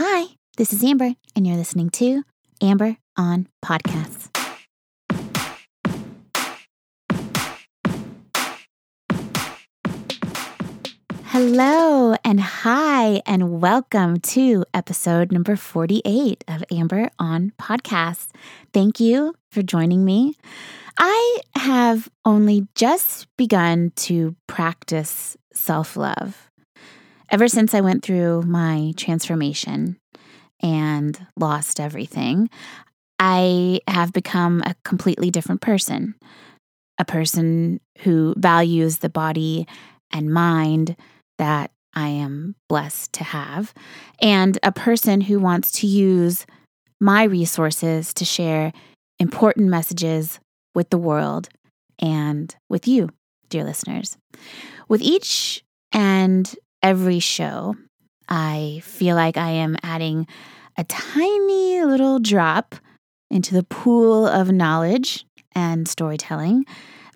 Hi, this is Amber, and you're listening to Amber on Podcasts. Hello and hi, and welcome to episode number 48 of Amber on Podcasts. Thank you for joining me. I have only just begun to practice self love. Ever since I went through my transformation and lost everything, I have become a completely different person. A person who values the body and mind that I am blessed to have, and a person who wants to use my resources to share important messages with the world and with you, dear listeners. With each and every show, I feel like I am adding a tiny little drop into the pool of knowledge and storytelling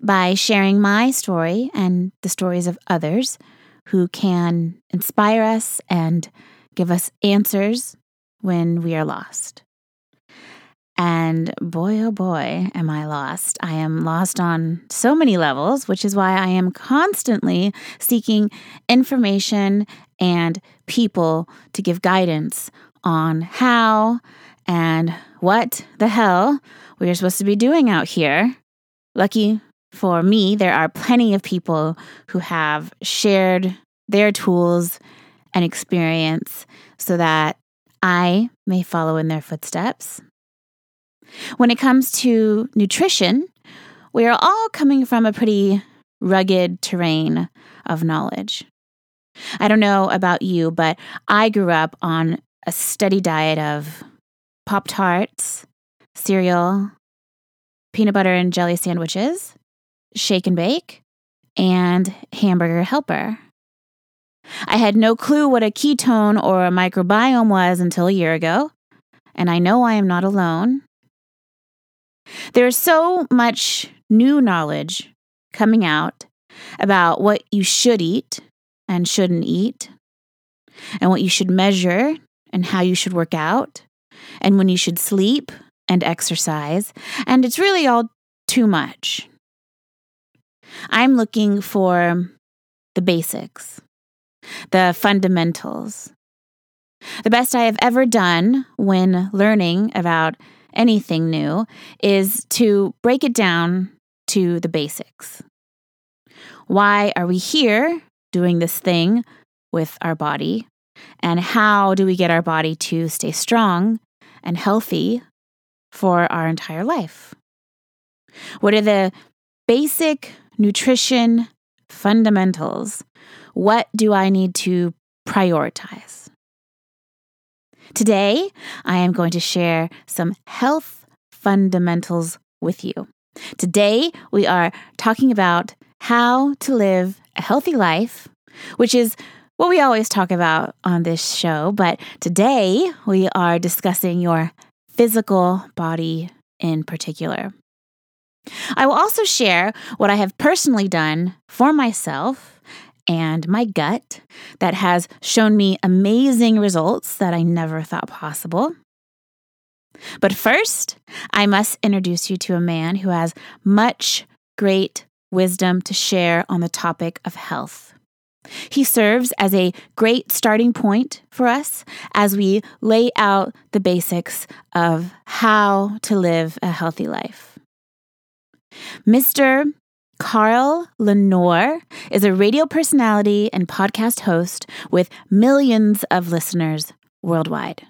by sharing my story and the stories of others who can inspire us and give us answers when we are lost. And boy, oh boy, am I lost. I am lost on so many levels, which is why I am constantly seeking information and people to give guidance on how and what the hell we are supposed to be doing out here. Lucky for me, there are plenty of people who have shared their tools and experience so that I may follow in their footsteps. When it comes to nutrition, we are all coming from a pretty rugged terrain of knowledge. I don't know about you, but I grew up on a steady diet of Pop Tarts, cereal, peanut butter and jelly sandwiches, shake and bake, and hamburger helper. I had no clue what a ketone or a microbiome was until a year ago, and I know I am not alone. There is so much new knowledge coming out about what you should eat and shouldn't eat, and what you should measure and how you should work out, and when you should sleep and exercise, and it's really all too much. I'm looking for the basics, the fundamentals. The best I have ever done when learning about anything new is to break it down to the basics. Why are we here doing this thing with our body? And how do we get our body to stay strong and healthy for our entire life? What are the basic nutrition fundamentals. What do I need to prioritize? Today, I am going to share some health fundamentals with you. Today, we are talking about how to live a healthy life, which is what we always talk about on this show. But today, we are discussing your physical body in particular. I will also share what I have personally done for myself and my gut that has shown me amazing results that I never thought possible. But first, I must introduce you to a man who has much great wisdom to share on the topic of health. He serves as a great starting point for us as we lay out the basics of how to live a healthy life. Mr. Carl Lanore is a radio personality and podcast host with millions of listeners worldwide.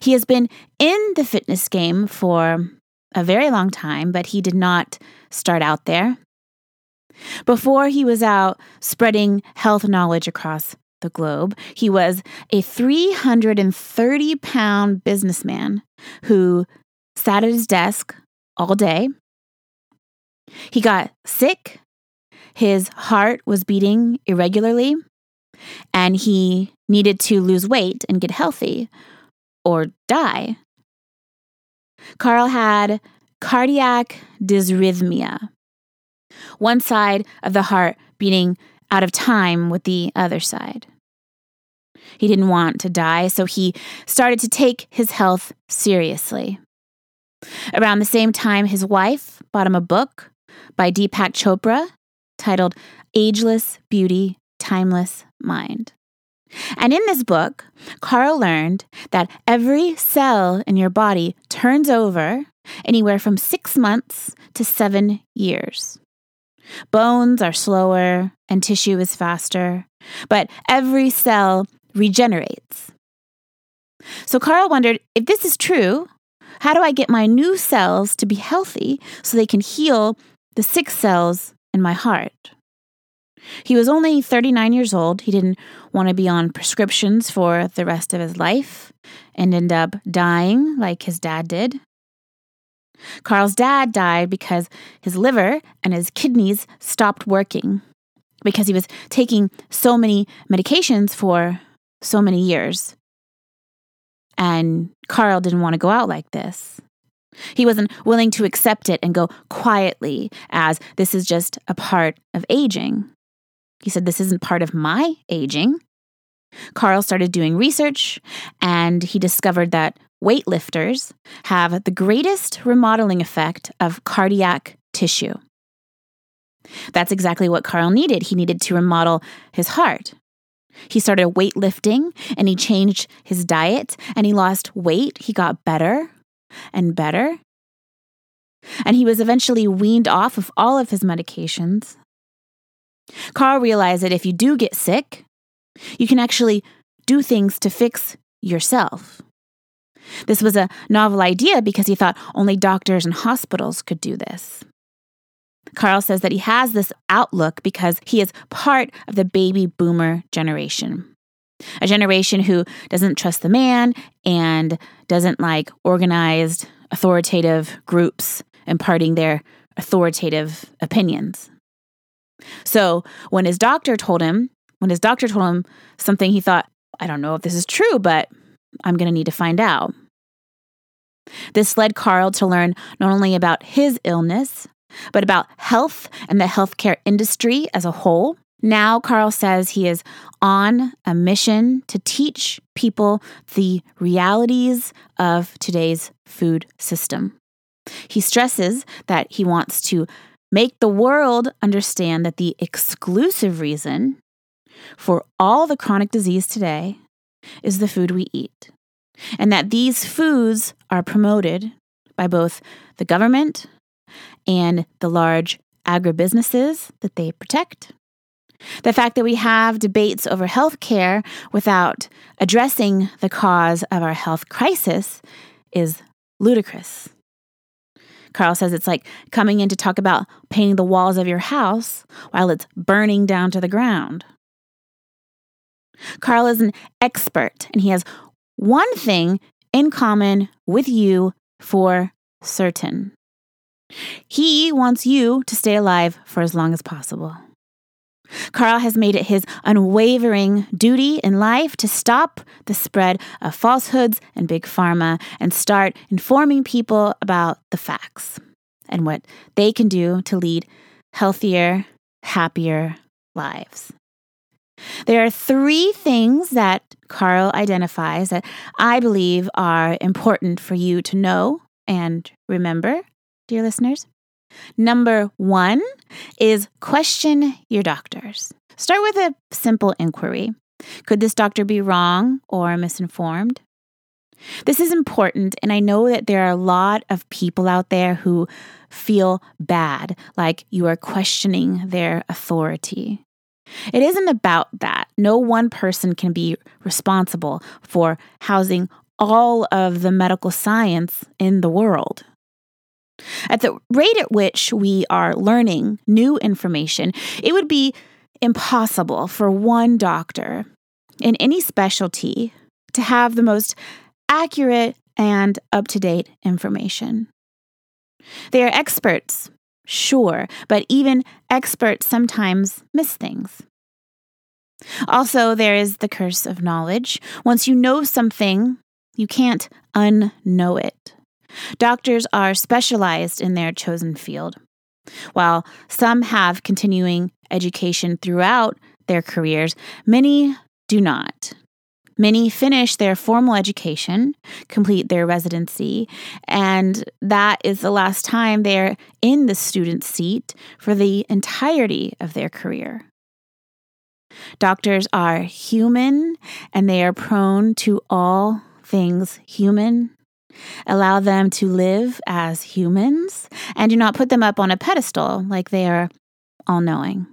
He has been in the fitness game for a very long time, but he did not start out there. Before he was out spreading health knowledge across the globe, he was a 330 pound businessman who sat at his desk all day he got sick, his heart was beating irregularly, and he needed to lose weight and get healthy or die. Carl had cardiac dysrhythmia, one side of the heart beating out of time with the other side. He didn't want to die, so he started to take his health seriously. Around the same time, his wife bought him a book by Deepak Chopra titled Ageless Beauty, Timeless Mind. And in this book, Carl learned that every cell in your body turns over anywhere from six months to seven years. Bones are slower and tissue is faster, but every cell regenerates. So Carl wondered if this is true, how do I get my new cells to be healthy so they can heal the six cells in my heart? He was only 39 years old. He didn't want to be on prescriptions for the rest of his life and end up dying like his dad did. Carl's dad died because his liver and his kidneys stopped working because he was taking so many medications for so many years. And Carl didn't want to go out like this. He wasn't willing to accept it and go quietly, as this is just a part of aging. He said, This isn't part of my aging. Carl started doing research and he discovered that weightlifters have the greatest remodeling effect of cardiac tissue. That's exactly what Carl needed. He needed to remodel his heart. He started weightlifting and he changed his diet and he lost weight. He got better and better. And he was eventually weaned off of all of his medications. Carl realized that if you do get sick, you can actually do things to fix yourself. This was a novel idea because he thought only doctors and hospitals could do this. Carl says that he has this outlook because he is part of the baby boomer generation. A generation who doesn't trust the man and doesn't like organized, authoritative groups imparting their authoritative opinions. So when his doctor told him, when his doctor told him something, he thought, I don't know if this is true, but I'm going to need to find out. This led Carl to learn not only about his illness, but about health and the healthcare industry as a whole. Now, Carl says he is on a mission to teach people the realities of today's food system. He stresses that he wants to make the world understand that the exclusive reason for all the chronic disease today is the food we eat, and that these foods are promoted by both the government and the large agribusinesses that they protect. The fact that we have debates over health care without addressing the cause of our health crisis is ludicrous. Carl says it's like coming in to talk about painting the walls of your house while it's burning down to the ground. Carl is an expert and he has one thing in common with you for certain. He wants you to stay alive for as long as possible. Carl has made it his unwavering duty in life to stop the spread of falsehoods and big pharma and start informing people about the facts and what they can do to lead healthier, happier lives. There are three things that Carl identifies that I believe are important for you to know and remember dear listeners. Number one is question your doctors. Start with a simple inquiry. Could this doctor be wrong or misinformed? This is important, and I know that there are a lot of people out there who feel bad, like you are questioning their authority. It isn't about that. No one person can be responsible for housing all of the medical science in the world. At the rate at which we are learning new information, it would be impossible for one doctor in any specialty to have the most accurate and up to date information. They are experts, sure, but even experts sometimes miss things. Also, there is the curse of knowledge. Once you know something, you can't unknow it. Doctors are specialized in their chosen field. While some have continuing education throughout their careers, many do not. Many finish their formal education, complete their residency, and that is the last time they're in the student seat for the entirety of their career. Doctors are human and they are prone to all things human. Allow them to live as humans and do not put them up on a pedestal like they are all knowing.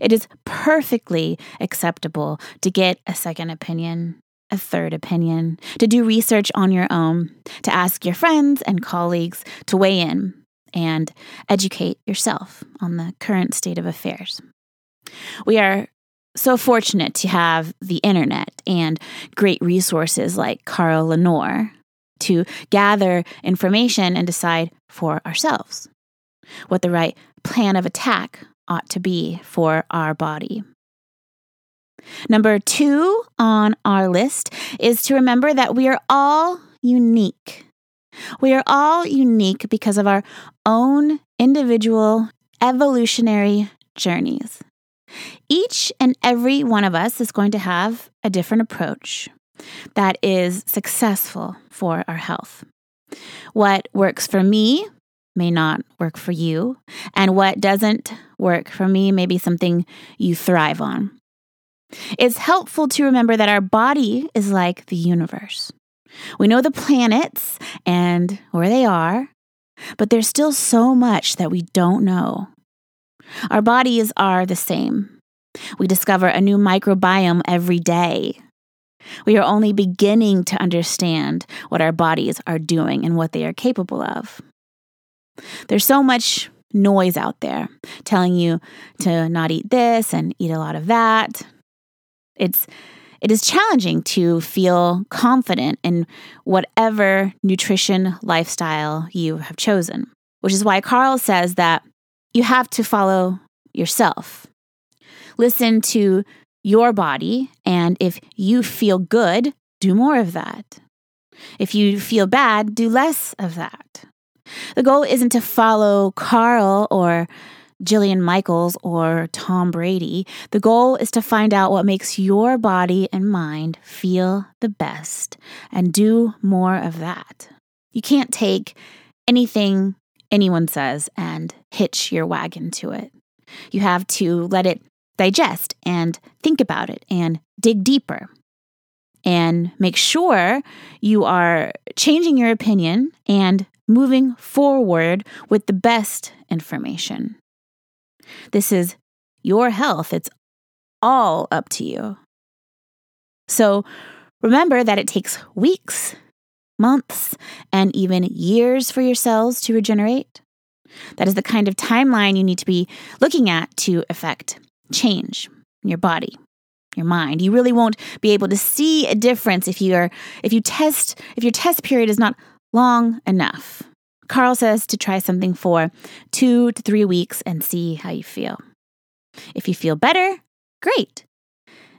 It is perfectly acceptable to get a second opinion, a third opinion, to do research on your own, to ask your friends and colleagues to weigh in and educate yourself on the current state of affairs. We are so fortunate to have the internet and great resources like Carl Lanore to gather information and decide for ourselves what the right plan of attack ought to be for our body. Number two on our list is to remember that we are all unique. We are all unique because of our own individual evolutionary journeys. Each and every one of us is going to have a different approach that is successful for our health. What works for me may not work for you, and what doesn't work for me may be something you thrive on. It's helpful to remember that our body is like the universe. We know the planets and where they are, but there's still so much that we don't know. Our bodies are the same. We discover a new microbiome every day. We are only beginning to understand what our bodies are doing and what they are capable of. There's so much noise out there telling you to not eat this and eat a lot of that. It's it is challenging to feel confident in whatever nutrition lifestyle you have chosen, which is why Carl says that you have to follow yourself. Listen to your body, and if you feel good, do more of that. If you feel bad, do less of that. The goal isn't to follow Carl or Jillian Michaels or Tom Brady. The goal is to find out what makes your body and mind feel the best and do more of that. You can't take anything anyone says and hitch your wagon to it. You have to let it digest and think about it and dig deeper and make sure you are changing your opinion and moving forward with the best information. This is your health, it's all up to you. So remember that it takes weeks, months, and even years for your cells to regenerate. That is the kind of timeline you need to be looking at to affect change in your body your mind. You really won't be able to see a difference if you are if you test if your test period is not long enough. Carl says to try something for 2 to 3 weeks and see how you feel. If you feel better, great.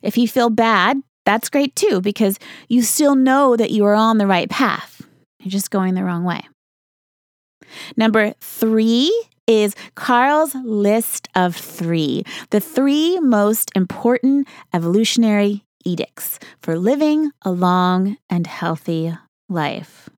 If you feel bad, that's great too because you still know that you are on the right path. You're just going the wrong way. Number 3 is Carl's list of three, the three most important evolutionary edicts for living a long and healthy life.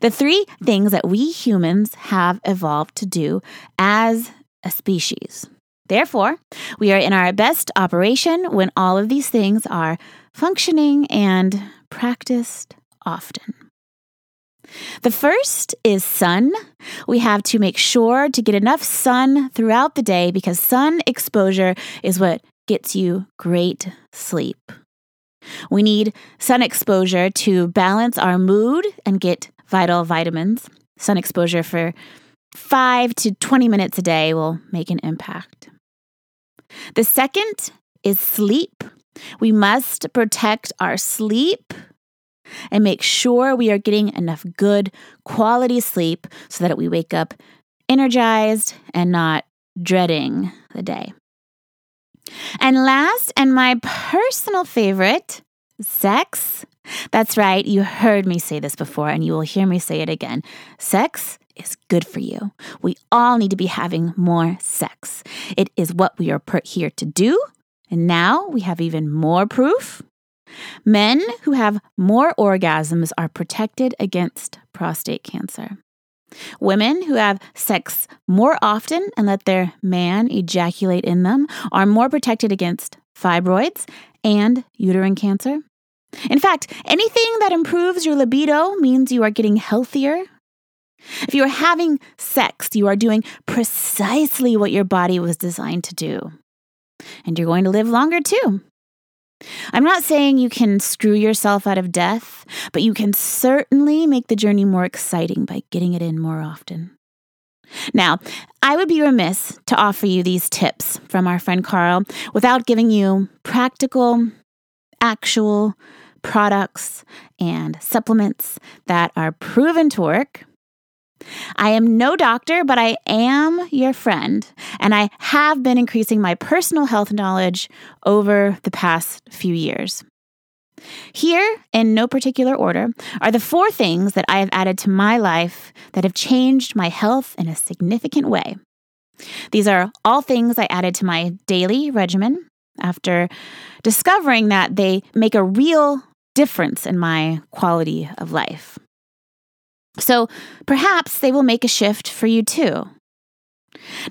The three things that we humans have evolved to do as a species. Therefore, we are in our best operation when all of these things are functioning and practiced often. The first is sun. We have to make sure to get enough sun throughout the day because sun exposure is what gets you great sleep. We need sun exposure to balance our mood and get vital vitamins. Sun exposure for 5 to 20 minutes a day will make an impact. The second is sleep. We must protect our sleep and make sure we are getting enough good quality sleep so that we wake up energized and not dreading the day. And last, and my personal favorite, sex. That's right, you heard me say this before, and you will hear me say it again. Sex is good for you. We all need to be having more sex. It is what we are put here to do. And now we have even more proof Men who have more orgasms are protected against prostate cancer. Women who have sex more often and let their man ejaculate in them are more protected against fibroids and uterine cancer. In fact, anything that improves your libido means you are getting healthier. If you are having sex, you are doing precisely what your body was designed to do. And you're going to live longer too. I'm not saying you can screw yourself out of death, but you can certainly make the journey more exciting by getting it in more often. Now, I would be remiss to offer you these tips from our friend Carl without giving you practical, actual products and supplements that are proven to work I am no doctor, but I am your friend, and I have been increasing my personal health knowledge over the past few years. Here, in no particular order, are the four things that I have added to my life that have changed my health in a significant way. These are all things I added to my daily regimen after discovering that they make a real difference in my quality of life. So perhaps they will make a shift for you too.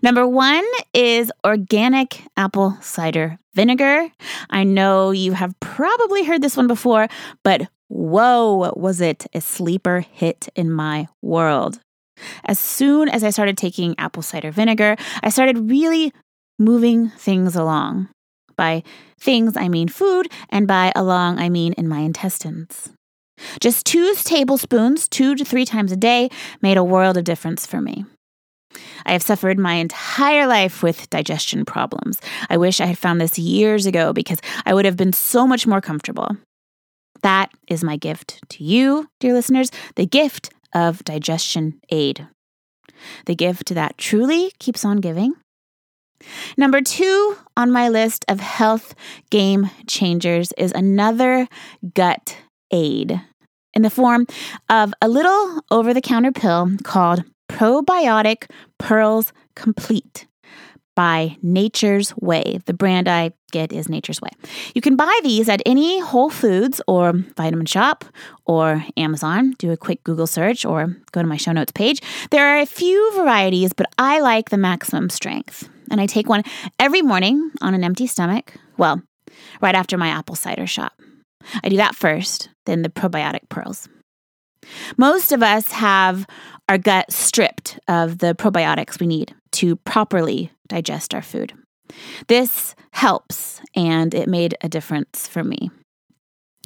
Number one is organic apple cider vinegar. I know you have probably heard this one before, but whoa, was it a sleeper hit in my world. As soon as I started taking apple cider vinegar, I started really moving things along. By things, I mean food, and by along, I mean in my intestines. Just two tablespoons, two to three times a day, made a world of difference for me. I have suffered my entire life with digestion problems. I wish I had found this years ago because I would have been so much more comfortable. That is my gift to you, dear listeners the gift of digestion aid. The gift that truly keeps on giving. Number two on my list of health game changers is another gut aid in the form of a little over the counter pill called Probiotic Pearls Complete by Nature's Way. The brand I get is Nature's Way. You can buy these at any Whole Foods or Vitamin Shoppe or Amazon. Do a quick Google search or go to my show notes page. There are a few varieties, but I like the maximum strength. And I take one every morning on an empty stomach. Well, right after my apple cider shot. I do that first, then the probiotic pearls. Most of us have our gut stripped of the probiotics we need to properly digest our food. This helps, and it made a difference for me.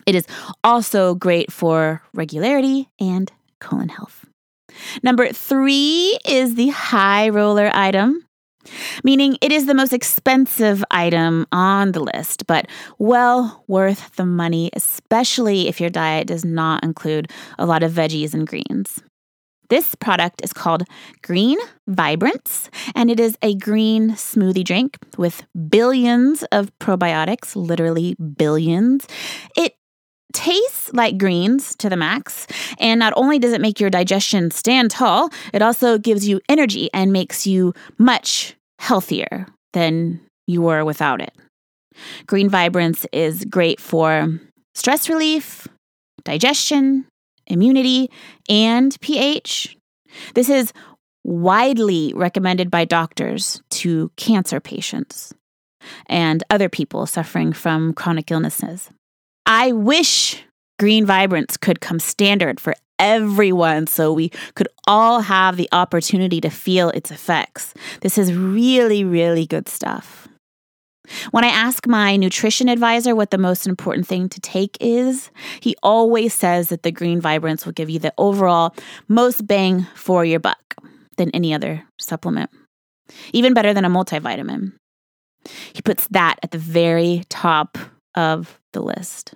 It is also great for regularity and colon health. Number three is the high roller item meaning it is the most expensive item on the list, but well worth the money, especially if your diet does not include a lot of veggies and greens. This product is called Green Vibrance, and it is a green smoothie drink with billions of probiotics, literally billions. It tastes like greens to the max. And not only does it make your digestion stand tall, it also gives you energy and makes you much healthier than you were without it. Green Vibrance is great for stress relief, digestion, immunity, and pH. This is widely recommended by doctors to cancer patients and other people suffering from chronic illnesses. I wish Green Vibrance could come standard for everyone so we could all have the opportunity to feel its effects. This is really, really good stuff. When I ask my nutrition advisor what the most important thing to take is, he always says that the green vibrance will give you the overall most bang for your buck than any other supplement, even better than a multivitamin. He puts that at the very top of the list.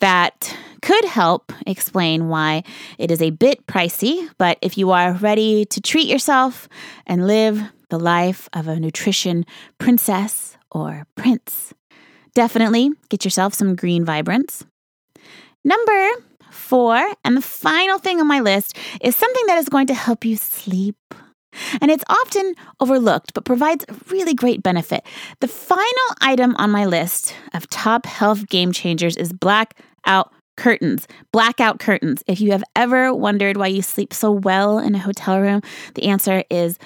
That could help explain why it is a bit pricey, but if you are ready to treat yourself and live the life of a nutrition princess or prince, definitely get yourself some green vibrance. Number four, and the final thing on my list, is something that is going to help you sleep and it's often overlooked but provides a really great benefit. The final item on my list of top health game changers is blackout curtains. Blackout curtains. If you have ever wondered why you sleep so well in a hotel room, the answer is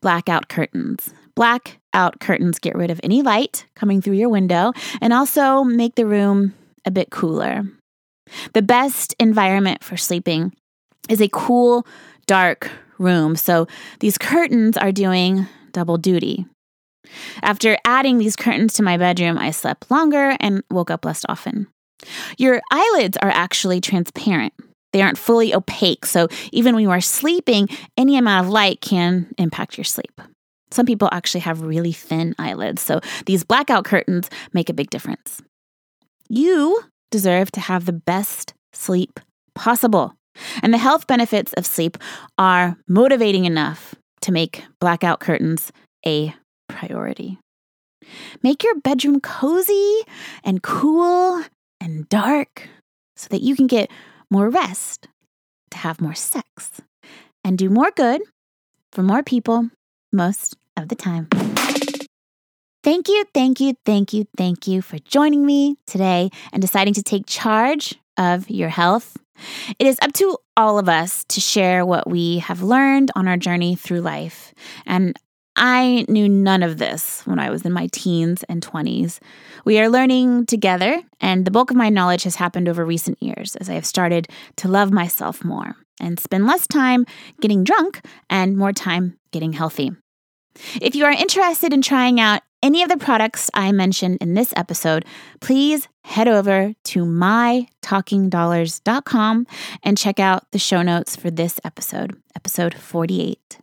blackout curtains. Blackout curtains get rid of any light coming through your window and also make the room a bit cooler. The best environment for sleeping is a cool, dark room. So these curtains are doing double duty. After adding these curtains to my bedroom, I slept longer and woke up less often. Your eyelids are actually transparent. They aren't fully opaque, so even when you are sleeping, any amount of light can impact your sleep. Some people actually have really thin eyelids, so these blackout curtains make a big difference. You deserve to have the best sleep possible. And the health benefits of sleep are motivating enough to make blackout curtains a priority. Make your bedroom cozy and cool and dark so that you can get more rest, to have more sex, and do more good for more people most of the time. Thank you, thank you, thank you, thank you for joining me today and deciding to take charge of your health. It is up to all of us to share what we have learned on our journey through life. And I knew none of this when I was in my teens and 20s. We are learning together, and the bulk of my knowledge has happened over recent years as I have started to love myself more and spend less time getting drunk and more time getting healthy. If you are interested in trying out any of the products I mentioned in this episode, please head over to mytalkingdollars.com and check out the show notes for this episode, episode 48.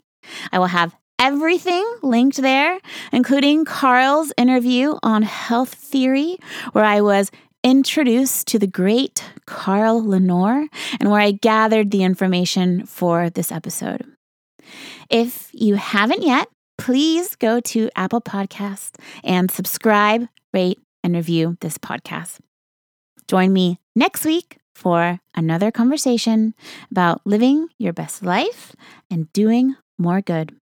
I will have everything linked there, including Carl's interview on health theory, where I was introduced to the great Carl Lanore and where I gathered the information for this episode. If you haven't yet, please go to Apple Podcasts and subscribe, rate, and review this podcast. Join me next week for another conversation about living your best life and doing more good.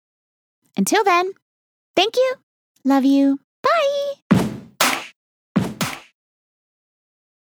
Until then, thank you, love you,